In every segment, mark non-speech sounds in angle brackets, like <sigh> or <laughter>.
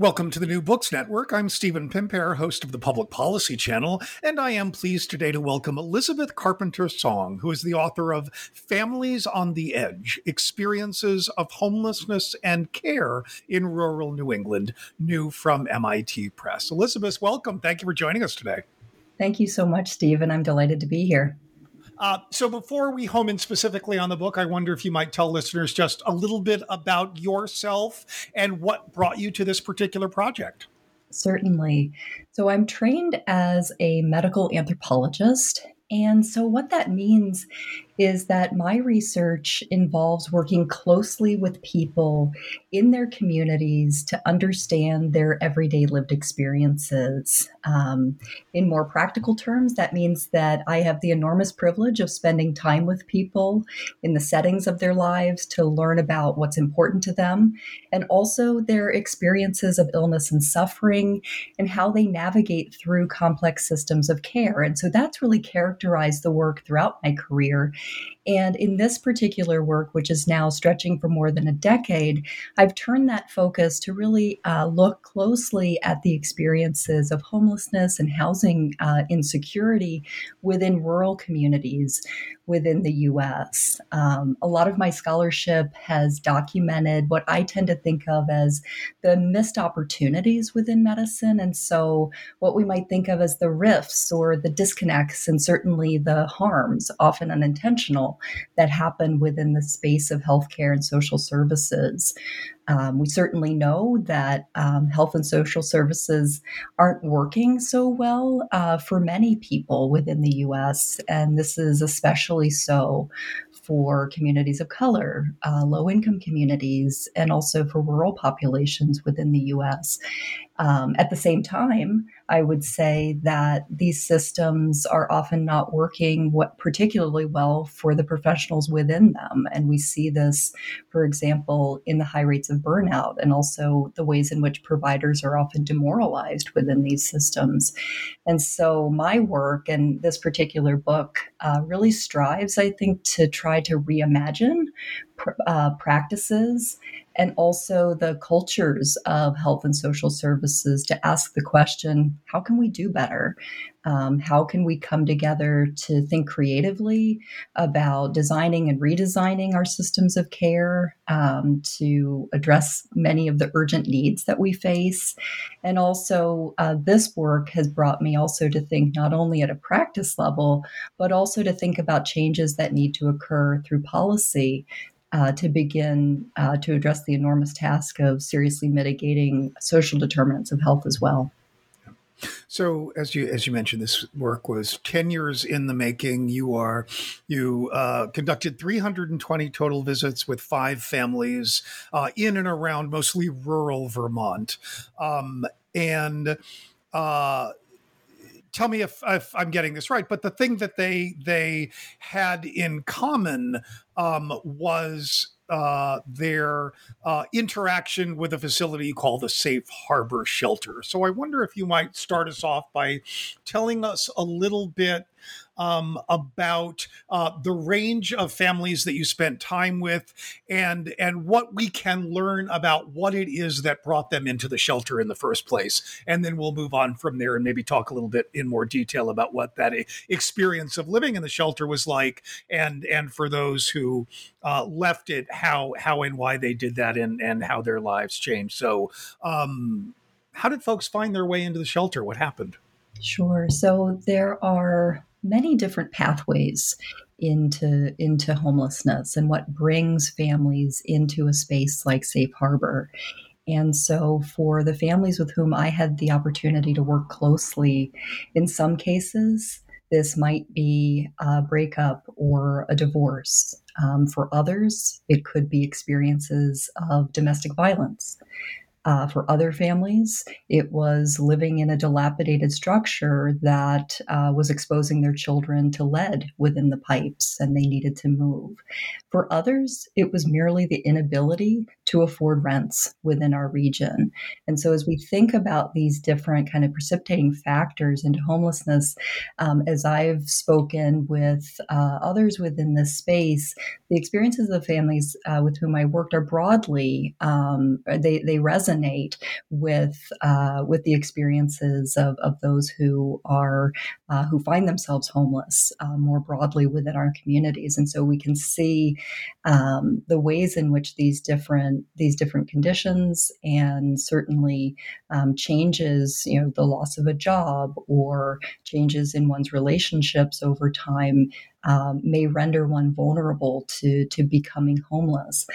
Welcome to the New Books Network. I'm Stephen Pimpare, host of the Public Policy Channel, and I am pleased today to welcome Elizabeth Carpenter Song, who is the author of Families on the Edge Experiences of Homelessness and Care in Rural New England, new from MIT Press. Elizabeth, welcome. Thank you for joining us today. Thank you so much, Stephen. I'm delighted to be here. Uh, so before we home in specifically on the book, I wonder if you might tell listeners just a little bit about yourself and what brought you to this particular project. Certainly. So I'm trained as a medical anthropologist. And so, what that means is that my research involves working closely with people in their communities to understand their everyday lived experiences. Um, in more practical terms, that means that I have the enormous privilege of spending time with people in the settings of their lives to learn about what's important to them and also their experiences of illness and suffering and how they navigate through complex systems of care. And so that's really characterized the work throughout my career. And in this particular work, which is now stretching for more than a decade, I've turned that focus to really uh, look closely at the experiences of homelessness and housing uh, insecurity within rural communities within the US. Um, a lot of my scholarship has documented what I tend to think of as the missed opportunities within medicine. And so, what we might think of as the rifts or the disconnects, and certainly the harms, often unintentional, that happen within the space of healthcare and social services. Um, we certainly know that um, health and social services aren't working so well uh, for many people within the US, and this is especially so for communities of color, uh, low income communities, and also for rural populations within the US. Um, at the same time, I would say that these systems are often not working what particularly well for the professionals within them. And we see this, for example, in the high rates of burnout and also the ways in which providers are often demoralized within these systems. And so my work and this particular book uh, really strives, I think, to try to reimagine uh, practices and also the cultures of health and social services to ask the question how can we do better? Um, how can we come together to think creatively about designing and redesigning our systems of care um, to address many of the urgent needs that we face? And also, uh, this work has brought me also to think not only at a practice level, but also to think about changes that need to occur through policy uh, to begin uh, to address the enormous task of seriously mitigating social determinants of health as well. So, as you as you mentioned, this work was ten years in the making. You are you uh, conducted 320 total visits with five families uh, in and around mostly rural Vermont, um, and uh, tell me if, if, I'm getting this right, but the thing that they they had in common um, was uh, their uh, interaction with a facility called the Safe Harbor Shelter. So I wonder if you might start us off by telling us a little bit um, about uh, the range of families that you spent time with and and what we can learn about what it is that brought them into the shelter in the first place. And then we'll move on from there and maybe talk a little bit in more detail about what that experience of living in the shelter was like and and for those who uh, left it how how and why they did that and and how their lives changed. So um, how did folks find their way into the shelter? What happened? Sure. So there are many different pathways into into homelessness and what brings families into a space like Safe Harbor. And so, for the families with whom I had the opportunity to work closely, in some cases, this might be a breakup or a divorce. Um, for others, it could be experiences of domestic violence. Uh, for other families, it was living in a dilapidated structure that uh, was exposing their children to lead within the pipes and they needed to move. For others, it was merely the inability to afford rents within our region. And so, as we think about these different kind of precipitating factors into homelessness, um, as I've spoken with uh, others within this space, the experiences of the families uh, with whom I worked are broadly um, they they resonate with uh, with the experiences of, of those who are uh, who find themselves homeless uh, more broadly within our communities, and so we can see um, the ways in which these different these different conditions and certainly um, changes, you know, the loss of a job or changes in one's relationships over time um, may render one vulnerable to to becoming homeless.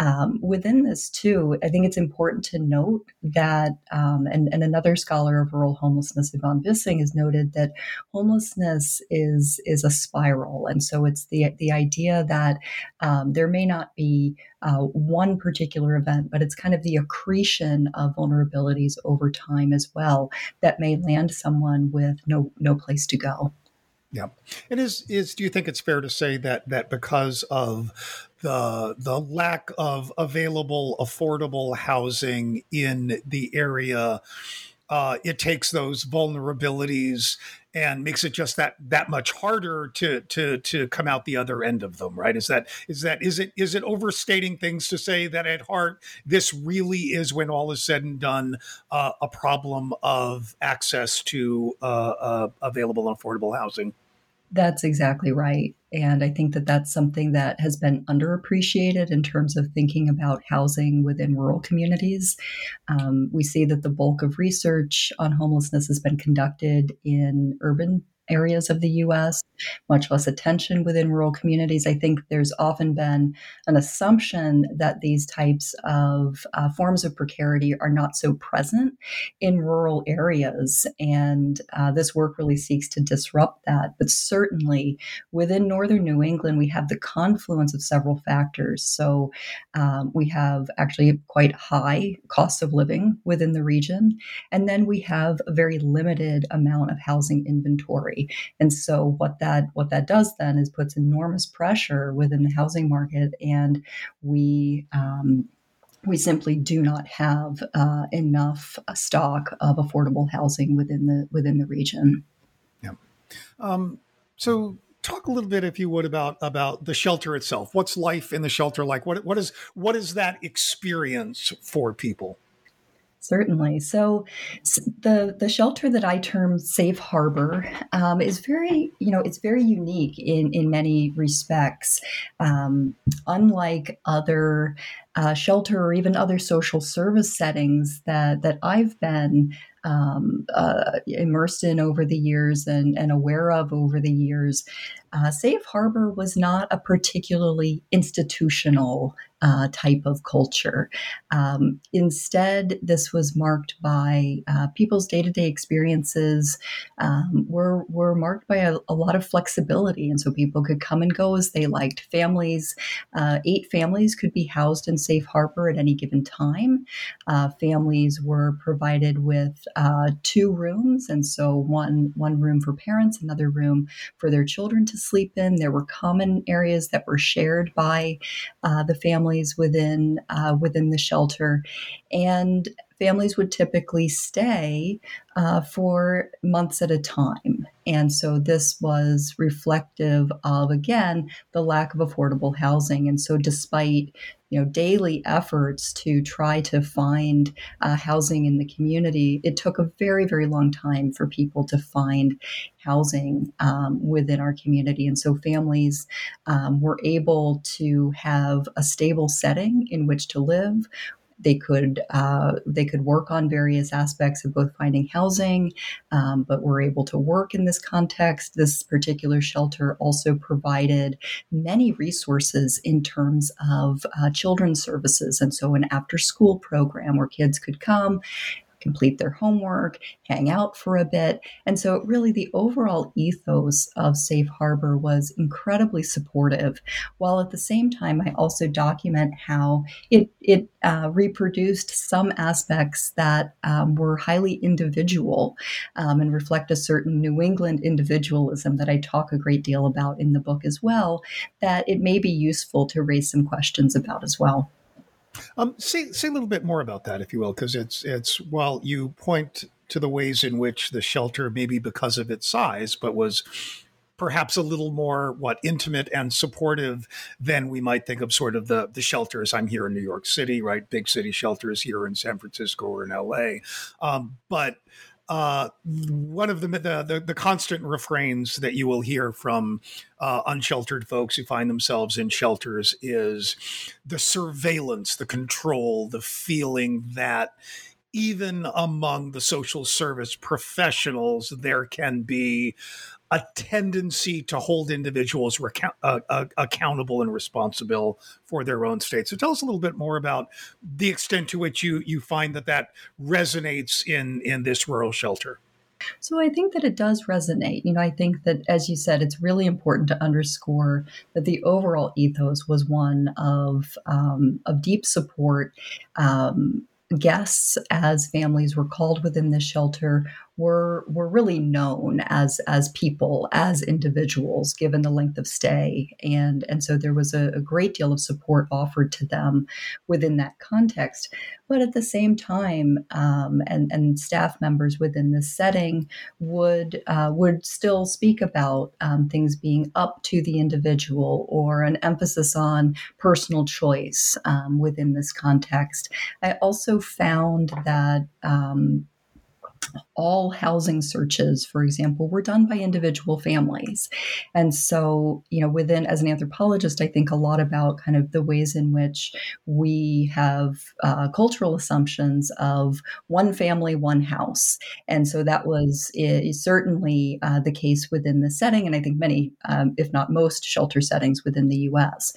Um, within this, too, I think it's important to note that, um, and, and, another scholar of rural homelessness, Yvonne Vissing, has noted that homelessness is is a spiral, and so it's the the idea that um, there may not be uh, one particular event, but it's kind of the accretion of vulnerabilities over time as well that may land someone with no no place to go. Yeah, and is is do you think it's fair to say that that because of the the lack of available affordable housing in the area, uh, it takes those vulnerabilities and makes it just that that much harder to to to come out the other end of them right? Is that is that is it is it overstating things to say that at heart this really is when all is said and done uh, a problem of access to uh, uh, available and affordable housing that's exactly right. And I think that that's something that has been underappreciated in terms of thinking about housing within rural communities. Um, we see that the bulk of research on homelessness has been conducted in urban areas of the US, much less attention within rural communities. I think there's often been an assumption that these types of uh, forms of precarity are not so present in rural areas. And uh, this work really seeks to disrupt that. But certainly within northern New England, we have the confluence of several factors. So um, we have actually quite high costs of living within the region. And then we have a very limited amount of housing inventory. And so what that what that does then is puts enormous pressure within the housing market, and we um, we simply do not have uh, enough stock of affordable housing within the within the region. Yeah. Um, so talk a little bit if you would about about the shelter itself what's life in the shelter like what what is what is that experience for people Certainly. So, the the shelter that I term Safe Harbor um, is very, you know, it's very unique in in many respects. Um, unlike other uh, shelter or even other social service settings that that I've been um, uh, immersed in over the years and, and aware of over the years, uh, Safe Harbor was not a particularly institutional uh, type of culture. Um, instead, this was marked by uh, people's day to day experiences um, were, were marked by a, a, lot of flexibility. And so people could come and go as they liked. Families, uh, eight families could be housed in Safe Harbor at any given time. Uh, families were provided with uh, two rooms, and so one, one room for parents, another room for their children to sleep in. There were common areas that were shared by uh, the families within uh, within the shelter, and families would typically stay uh, for months at a time. And so this was reflective of, again, the lack of affordable housing. And so, despite you know daily efforts to try to find uh, housing in the community it took a very very long time for people to find housing um, within our community. And so families um, were able to have a stable setting in which to live they could uh, they could work on various aspects of both finding housing, um, but were able to work in this context. This particular shelter also provided many resources in terms of uh, children's services, and so an after school program where kids could come complete their homework, hang out for a bit. And so, really, the overall ethos of Safe Harbor was incredibly supportive, while at the same time, I also document how it, it uh, reproduced some aspects that um, were highly individual um, and reflect a certain New England individualism that I talk a great deal about in the book as well, that it may be useful to raise some questions about as well. Um, say say a little bit more about that, if you will, because it's it's while you point to the ways in which the shelter, maybe because of its size, but was perhaps a little more what intimate and supportive than we might think of sort of the the shelters. I'm here in New York City, right? Big city shelters here in San Francisco or in LA, um, but uh, one of the, the, the constant refrains that you will hear from uh, unsheltered folks who find themselves in shelters is the surveillance, the control, the feeling that even among the social service professionals, there can be a tendency to hold individuals uh, uh, accountable and responsible for their own state. So tell us a little bit more about the extent to which you you find that that resonates in in this rural shelter. So I think that it does resonate. You know, I think that as you said, it's really important to underscore that the overall ethos was one of um, of deep support. Um, guests as families were called within the shelter were were really known as as people as individuals given the length of stay. And and so there was a, a, great deal of support offered to them within that context. But at the same time um, and and staff members within this setting would uh, would still speak about um, things being up to the individual or an emphasis on personal choice um, within this context. I also found that um, all housing searches, for example, were done by individual families. And so, you know, within, as an anthropologist, I think a lot about kind of the ways in which we have uh, cultural assumptions of one family, one house. And so that was certainly uh, the case within the setting, and I think many, um, if not most, shelter settings within the US.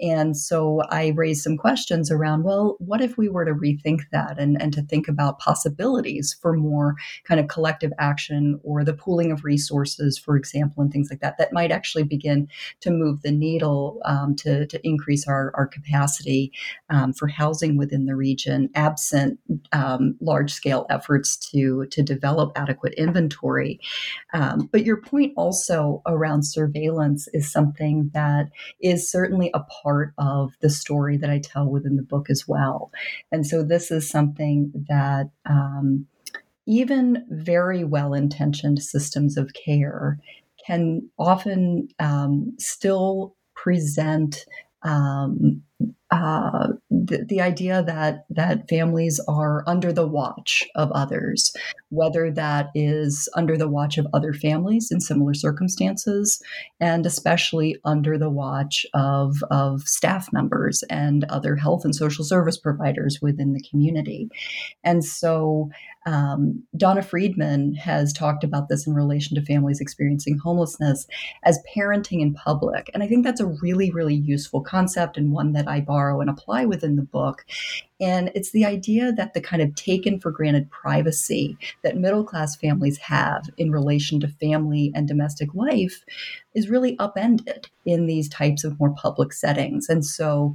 And so I raised some questions around, well, what if we were to rethink that and, and to think about possibilities for more kind of collective action or the pooling of resources, for example, and things like that, that might actually begin to move the needle um, to, to increase our, our capacity um, for housing within the region, absent um, large scale efforts to, to develop adequate inventory. Um, but your point also around surveillance is something that is certainly a part of the story that I tell within the book as well. And so this is something that um, even very well intentioned systems of care can often um, still present um, uh, the, the, idea that that families are under the watch of others, whether that is under the watch of other families in similar circumstances, and especially under the watch of, of staff members and other health and social service providers within the community. And so um, Donna Friedman has talked about this in relation to families experiencing homelessness as parenting in public. And I think that's a really, really useful concept and one that I borrow and apply within the book. And it's the idea that the kind of taken for granted privacy that middle class families have in relation to family and domestic life is really upended in these types of more public settings. And so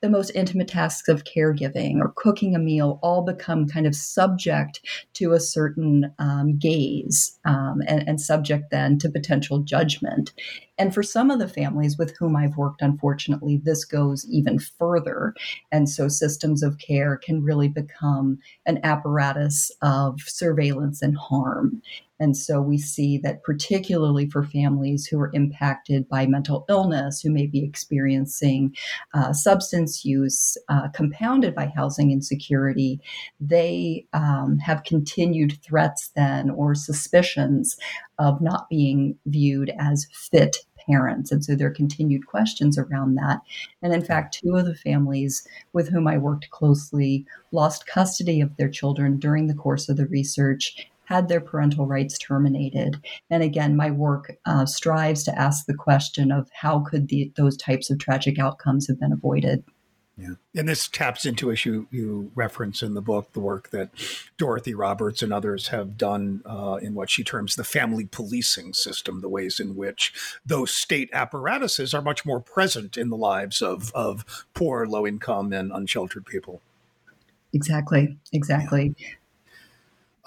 the most intimate tasks of caregiving or cooking a meal all become kind of subject to a certain um, gaze um, and, and, subject then to potential judgment. And for some of the families with whom I've worked, unfortunately, this goes even further. And so systems of care can really become an apparatus of surveillance and harm. And so we see that, particularly for families who are impacted by mental illness, who may be experiencing uh, substance use uh, compounded by housing insecurity, they um, have continued threats then or suspicions of not being viewed as fit parents. And so there are continued questions around that. And in fact, two of the families with whom I worked closely lost custody of their children during the course of the research had their parental rights terminated. And again, my work uh, strives to ask the question of how could the, those types of tragic outcomes have been avoided. Yeah. And this taps into issue you reference in the book, the work that Dorothy Roberts and others have done uh, in what she terms the family policing system, the ways in which those state apparatuses are much more present in the lives of, of poor, low income, and unsheltered people. Exactly. Exactly. Yeah.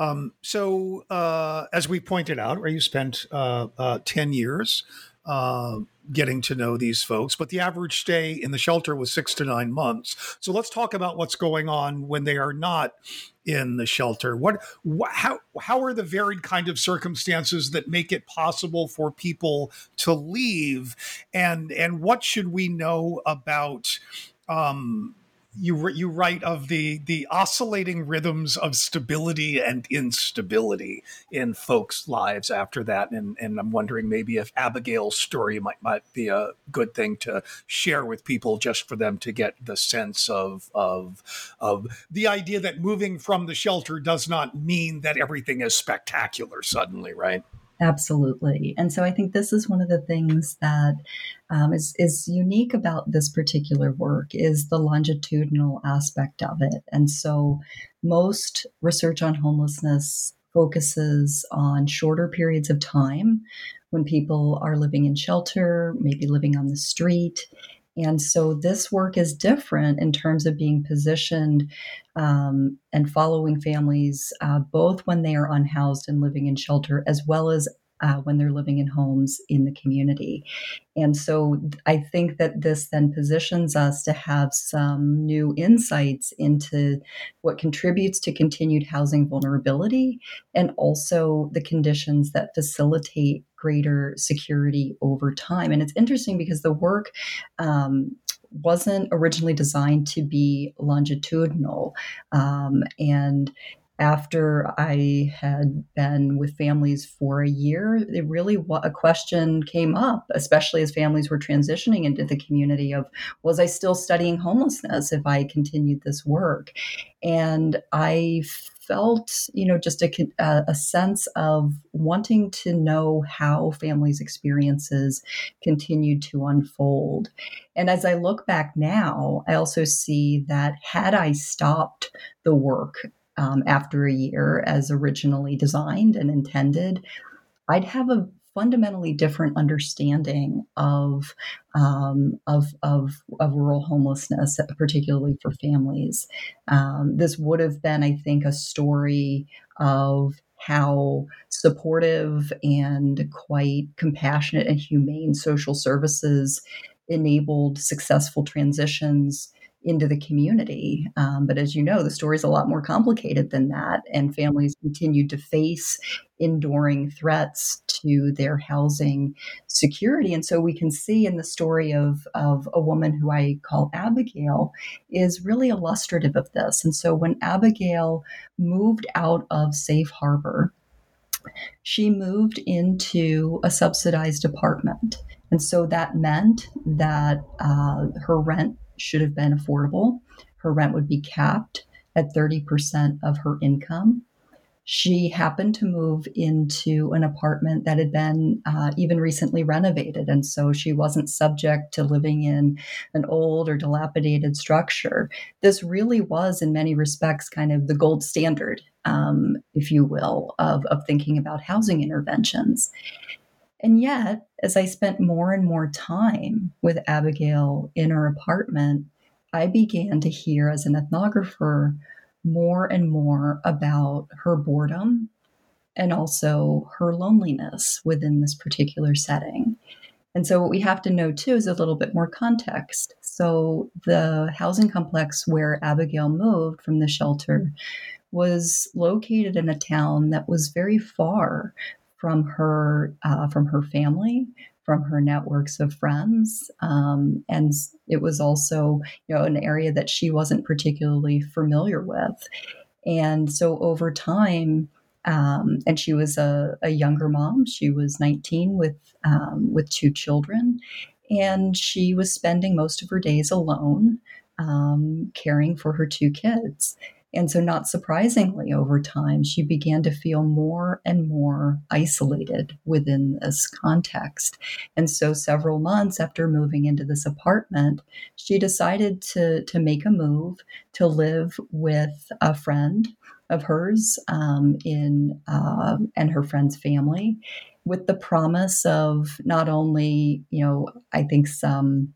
Um, so, uh, as we pointed out, where you spent uh, uh 10 years uh, getting to know these folks, but the average stay in the shelter was six to nine months. So let's talk about what's going on when they are not in the shelter. What, wh- how, how are the varied kind of circumstances that make it possible for people to leave, and and what should we know about? Um, you you write of the the oscillating rhythms of stability and instability in folks' lives after that, and and I'm wondering maybe if Abigail's story might might be a good thing to share with people just for them to get the sense of of of the idea that moving from the shelter does not mean that everything is spectacular suddenly, right? Absolutely. And so I think this is one of the things that um, is is unique about this particular work is the longitudinal aspect of it. And so most research on homelessness focuses on shorter periods of time when people are living in shelter, maybe living on the street. And so this work is different in terms of being positioned um, and following families uh, both when they are unhoused and living in shelter, as well as uh, when they're living in homes in the community. And so I think that this then positions us to have some new insights into what contributes to continued housing vulnerability and also the conditions that facilitate greater security over time. And it's interesting because the work um, wasn't originally designed to be longitudinal. Um, and after I had been with families for a year, it really a question came up, especially as families were transitioning into the community of was I still studying homelessness if I continued this work? And I felt, you know, just a, a sense of wanting to know how families' experiences continued to unfold. And as I look back now, I also see that had I stopped the work um, after a year as originally designed and intended, I'd have a fundamentally different understanding of, um, of, of, of, rural homelessness, particularly for families. Um, this would have been, I think, a story of how supportive and quite compassionate and humane social services enabled successful transitions into the community. Um, but as you know, the story is a lot more complicated than that. And families continued to face enduring threats to their housing security. And so we can see in the story of, of a woman who I call Abigail is really illustrative of this. And so when Abigail moved out of Safe Harbor, she moved into a subsidized apartment. And so that meant that uh, her rent should have been affordable. Her rent would be capped at 30% of her income. She happened to move into an apartment that had been uh, even recently renovated. And so she wasn't subject to living in an old or dilapidated structure. This really was, in many respects, kind of the gold standard, um, if you will, of, of thinking about housing interventions. And yet, as I spent more and more time with Abigail in her apartment, I began to hear as an ethnographer more and more about her boredom and also her loneliness within this particular setting. And so, what we have to know too is a little bit more context. So, the housing complex where Abigail moved from the shelter was located in a town that was very far from her uh, from her family, from her networks of friends, um, and it was also you know an area that she wasn't particularly familiar with. And so over time, um, and she was a, a, younger mom. She was 19 with um, with two children, and she was spending most of her days alone, um, caring for her two kids. And so, not surprisingly, over time, she began to feel more and more isolated within this context. And so, several months after moving into this apartment, she decided to, to make a move to live with a friend of hers um, in uh, and her friend's family, with the promise of not only, you know, I think some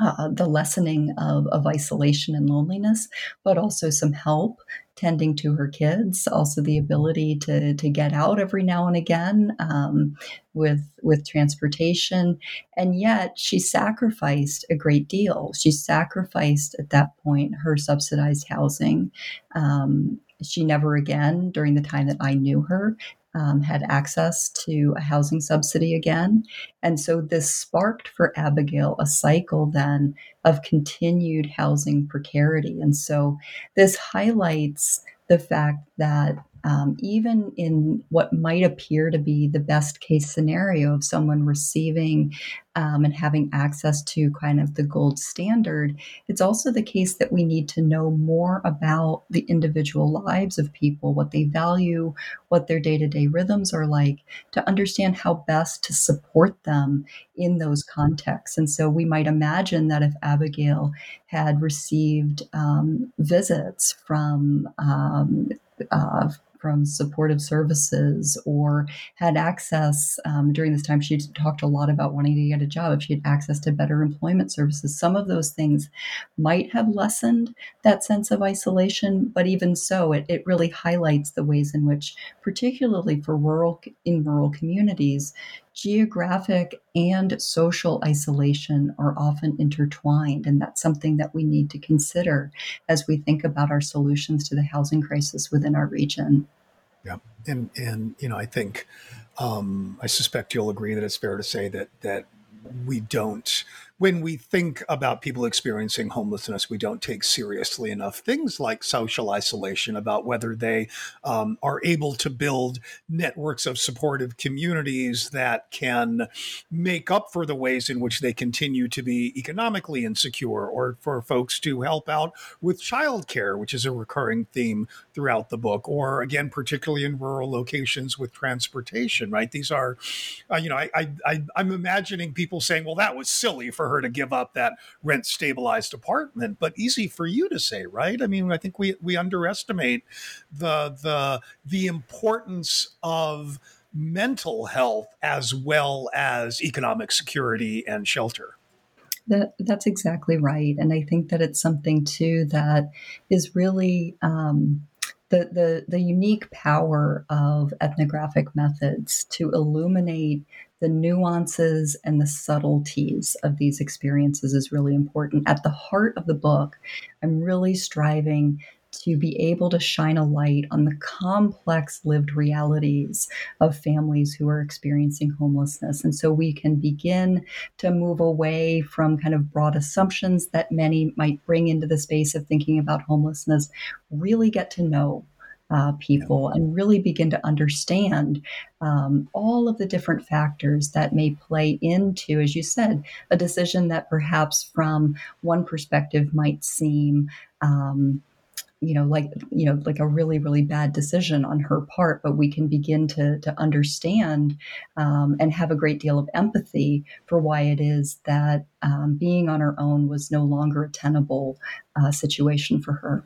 uh, the lessening of, of isolation and loneliness, but also some help tending to her kids, also the ability to, to get out every now and again um, with, with transportation. And yet she sacrificed a great deal. She sacrificed at that point her subsidized housing. Um, she never again, during the time that I knew her, um, had access to a housing subsidy again. And so this sparked for Abigail a cycle then of continued housing precarity. And so this highlights the fact that um, even in what might appear to be the best case scenario of someone receiving um, and having access to kind of the gold standard, it's also the case that we need to know more about the individual lives of people, what they value, what their day to day rhythms are like, to understand how best to support them in those contexts. And so we might imagine that if Abigail had received um, visits from um, uh, from supportive services or had access um, during this time. She talked a lot about wanting to get a job. If she had access to better employment services, some of those things might have lessened that sense of isolation. But even so, it, it really highlights the ways in which, particularly for rural in rural communities, geographic and social isolation are often intertwined. And that's something that we need to consider as we think about our solutions to the housing crisis within our region. Yeah. And, and, you know, I think, um, I suspect you'll agree that it's fair to say that, that we don't when we think about people experiencing homelessness, we don't take seriously enough things like social isolation, about whether they um, are able to build networks of supportive communities that can make up for the ways in which they continue to be economically insecure, or for folks to help out with childcare, which is a recurring theme throughout the book, or again, particularly in rural locations with transportation, right? These are, uh, you know, I, I, I, I'm imagining people saying, well, that was silly for her to give up that rent stabilized apartment. But easy for you to say, right? I mean, I think we we underestimate the the the importance of mental health as well as economic security and shelter. That, that's exactly right. And I think that it's something too that is really um, the, the, the unique power of ethnographic methods to illuminate the nuances and the subtleties of these experiences is really important. At the heart of the book, I'm really striving to be able to shine a light on the complex lived realities of families who are experiencing homelessness. And so we can begin to move away from kind of broad assumptions that many might bring into the space of thinking about homelessness, really get to know uh, people and really begin to understand um, all of the different factors that may play into, as you said, a decision that perhaps from one perspective might seem. Um, you know like you know like a really really bad decision on her part but we can begin to to understand um, and have a great deal of empathy for why it is that um, being on her own was no longer a tenable uh, situation for her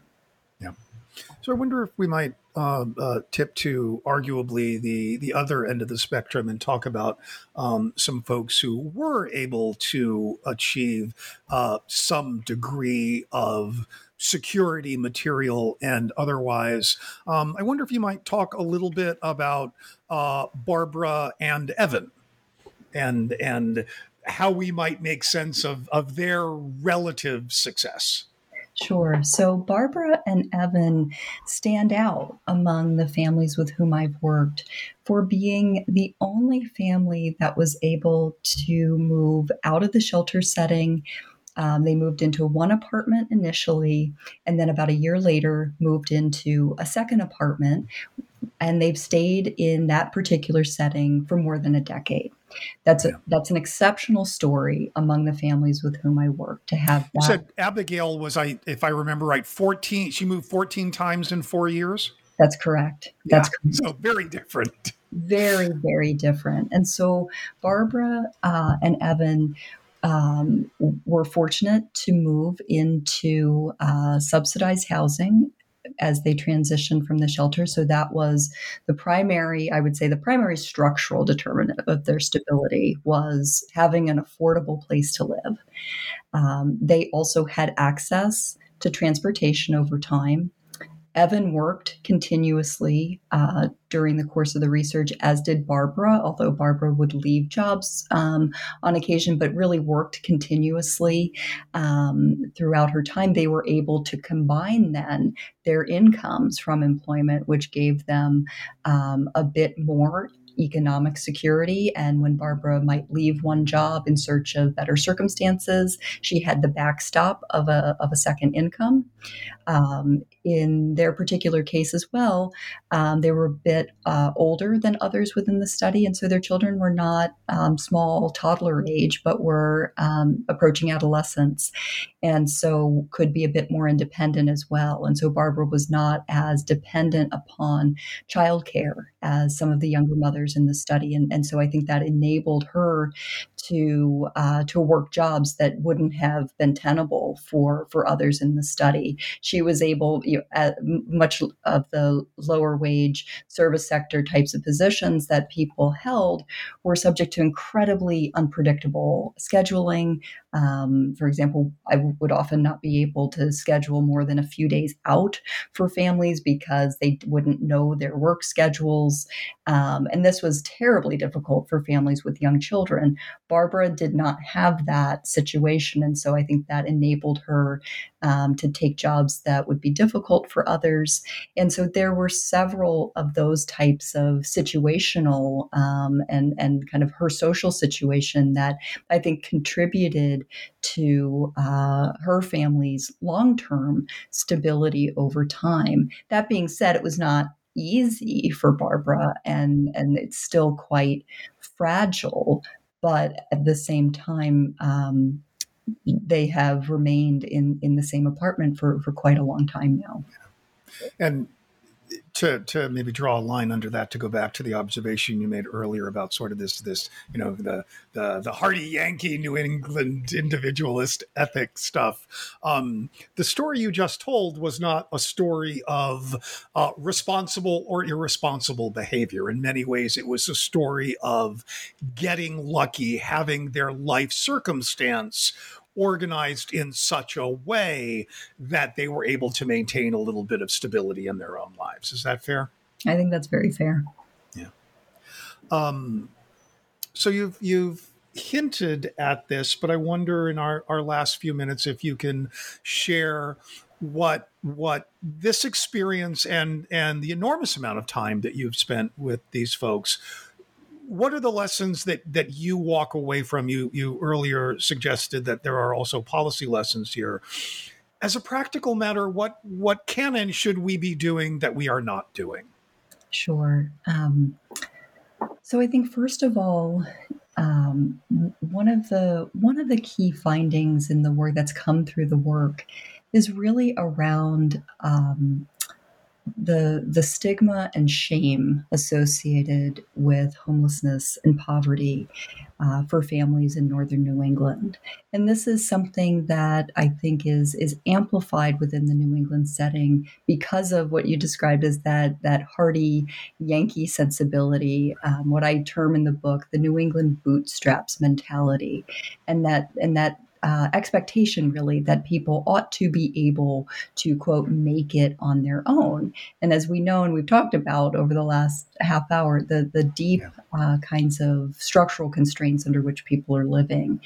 so I wonder if we might uh, uh, tip to arguably the the other end of the spectrum and talk about um, some folks who were able to achieve uh, some degree of security, material and otherwise. Um, I wonder if you might talk a little bit about uh, Barbara and Evan, and and how we might make sense of of their relative success. Sure. So Barbara and Evan stand out among the families with whom I've worked for being the only family that was able to move out of the shelter setting. Um, they moved into one apartment initially, and then about a year later, moved into a second apartment. And they've stayed in that particular setting for more than a decade. That's a, that's an exceptional story among the families with whom I work to have that. You said Abigail was I if I remember right 14 she moved 14 times in 4 years. That's correct. That's yeah, correct. so very different. Very very different. And so Barbara uh, and Evan um, were fortunate to move into uh, subsidized housing as they transitioned from the shelter. So that was the primary, I would say, the primary structural determinant of their stability was having an affordable place to live. Um, they also had access to transportation over time. Evan worked continuously uh, during the course of the research, as did Barbara, although Barbara would leave jobs um, on occasion, but really worked continuously um, throughout her time. They were able to combine then their incomes from employment, which gave them um, a bit more economic security. And when Barbara might leave one job in search of better circumstances, she had the backstop of a, of a second income. Um, in their particular case as well, um, they were a bit uh, older than others within the study. And so their children were not um, small toddler age, but were um, approaching adolescence. And so could be a bit more independent as well. And so Barbara was not as dependent upon childcare as some of the younger mothers in the study. And, and so I think that enabled her to uh, to work jobs that wouldn't have been tenable for for others in the study. She was able, you know, at much of the lower wage service sector types of positions that people held were subject to incredibly unpredictable scheduling. Um, for example, I would often not be able to schedule more than a few days out for families because they wouldn't know their work schedules. Um, and this was terribly difficult for families with young children. Barbara did not have that situation. And so I think that enabled her um, to take jobs that would be difficult for others. And so there were several of those types of situational um, and, and kind of her social situation that I think contributed to uh, her family's long term stability over time. That being said, it was not easy for Barbara and and it's still quite fragile but at the same time, um, they have remained in in the same apartment for for quite a long time now. And to to maybe draw a line under that to go back to the observation you made earlier about sort of this this you know the the the hardy Yankee New England individualist ethic stuff. Um, the story you just told was not a story of uh, responsible or irresponsible behavior. In many ways, it was a story of getting lucky, having their life circumstance organized in such a way that they were able to maintain a little bit of stability in their own lives. Is that fair? I think that's very fair. Yeah. Um, so you've you've hinted at this, but I wonder in our, our last few minutes if you can share what what this experience and and the enormous amount of time that you've spent with these folks what are the lessons that that you walk away from? You you earlier suggested that there are also policy lessons here. As a practical matter, what what can and should we be doing that we are not doing? Sure. Um, so I think first of all, um, one of the one of the key findings in the work that's come through the work is really around um, the the stigma and shame associated with homelessness and poverty uh, for families in northern New England, and this is something that I think is is amplified within the New England setting because of what you described as that that hardy Yankee sensibility, um, what I term in the book the New England bootstraps mentality, and that and that uh, expectation really that people ought to be able to quote make it on their own. And as we know and we've talked about over the last half hour the the deep yeah. uh, kinds of structural constraints under which people are living.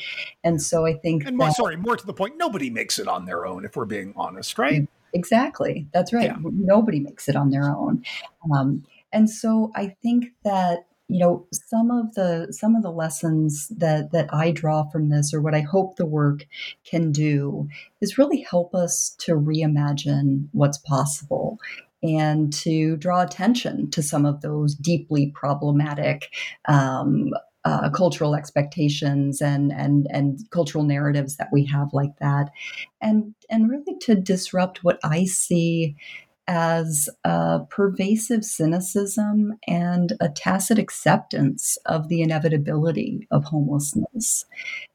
And so i think and more, sorry more to the point nobody makes it on their own if we're being honest right? Exactly. That's right. Yeah. nobody makes it on their own. Um, and so i think that you know some of the some of the lessons that that i draw from this or what i hope the work can do is really help us to reimagine what's possible and to draw attention to some of those deeply problematic um, uh, cultural expectations and and and cultural narratives that we have like that, and and really to disrupt what I see as a pervasive cynicism and a tacit acceptance of the inevitability of homelessness.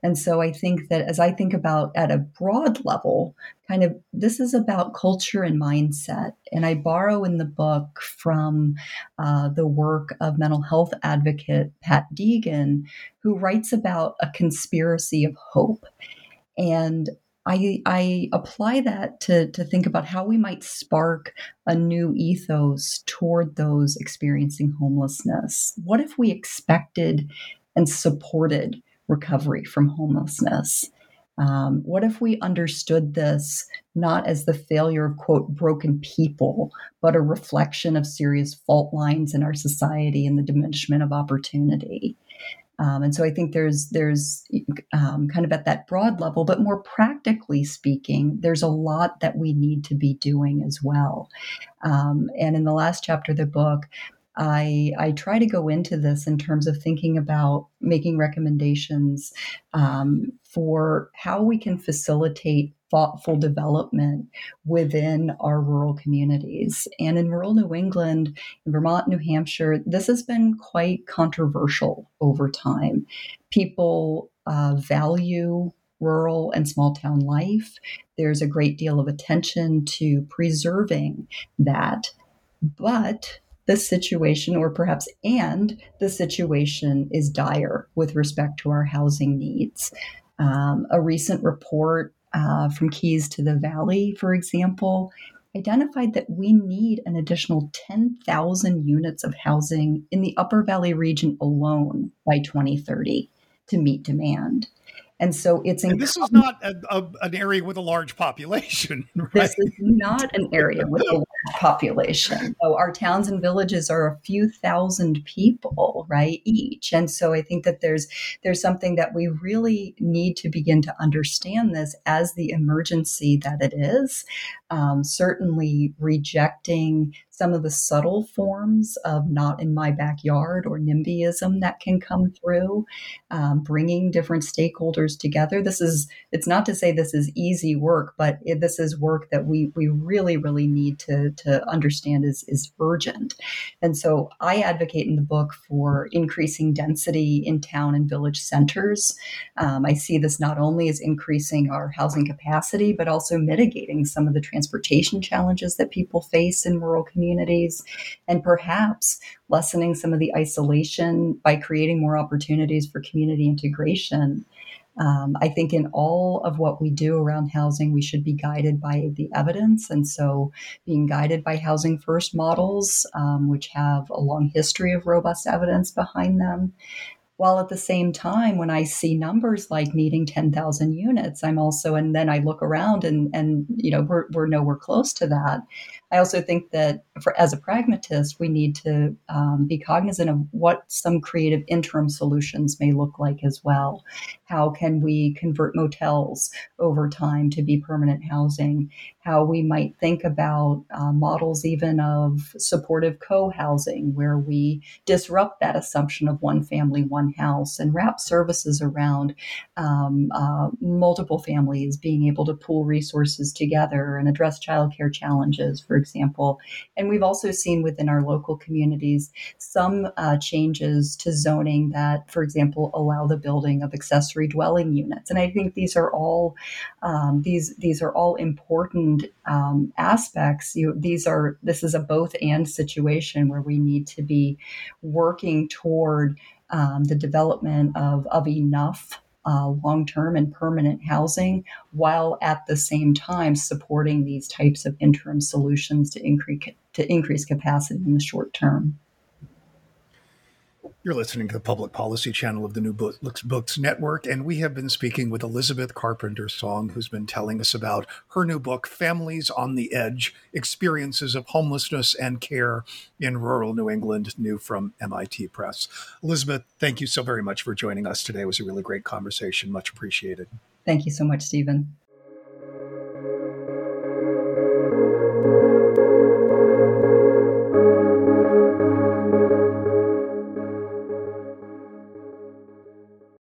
And so I think that as I think about at a broad level, kind of this is about culture and mindset. And I borrow in the book from uh, the work of mental health advocate Pat Deegan, who writes about a conspiracy of hope. And I, I apply that to, to think about how we might spark a new ethos toward those experiencing homelessness. What if we expected and supported recovery from homelessness? Um, what if we understood this not as the failure of, quote, broken people, but a reflection of serious fault lines in our society and the diminishment of opportunity? Um, and so I think there's there's um, kind of at that broad level, but more practically speaking, there's a lot that we need to be doing as well. Um, and in the last chapter of the book, I, I try to go into this in terms of thinking about making recommendations um, for how we can facilitate thoughtful development within our rural communities. And in rural New England, in Vermont, New Hampshire, this has been quite controversial over time. People uh, value rural and small town life. There's a great deal of attention to preserving that. But the situation, or perhaps and the situation, is dire with respect to our housing needs. Um, a recent report uh, from Keys to the Valley, for example, identified that we need an additional 10,000 units of housing in the Upper Valley region alone by 2030 to meet demand. And so it's and this is not a, a, an area with a large population. <laughs> Right? This is not an area <laughs> with a large population. So our towns and villages are a few thousand people, right, each. And so I think that there's there's something that we really need to begin to understand this as the emergency that it is. Um, certainly rejecting some of the subtle forms of not in my backyard or NIMBYism that can come through, um, bringing different stakeholders together. This is, it's not to say this is easy work, but it, this is work that we, we really, really need to, to understand is, is urgent. And so I advocate in the book for increasing density in town and village centers. Um, I see this not only as increasing our housing capacity, but also mitigating some of the transportation challenges that people face in rural communities communities, and perhaps lessening some of the isolation by creating more opportunities for community integration. Um, I think in all of what we do around housing, we should be guided by the evidence. And so, being guided by housing first models, um, which have a long history of robust evidence behind them, while at the same time when i see numbers like needing 10,000 units i'm also and then i look around and and you know we're, we're nowhere close to that i also think that for as a pragmatist we need to um, be cognizant of what some creative interim solutions may look like as well how can we convert motels over time to be permanent housing? How we might think about uh, models even of supportive co-housing where we disrupt that assumption of one family one house and wrap services around um, uh, multiple families being able to pool resources together and address childcare challenges for example. And we've also seen within our local communities some uh, changes to zoning that for example allow the building of dwelling units and i think these are all um, these these are all important um, aspects. You, these are this is a both and situation where we need to be working toward um, the development of of enough uh, long term and permanent housing, while at the same time supporting these types of interim solutions to increase, to increase capacity in the short term. You're listening to the public policy channel of the New Books, Books Network, and we have been speaking with Elizabeth Carpenter Song, who's been telling us about her new book, Families on the Edge Experiences of Homelessness and Care in Rural New England, new from MIT Press. Elizabeth, thank you so very much for joining us today. It was a really great conversation. Much appreciated. Thank you so much, Stephen.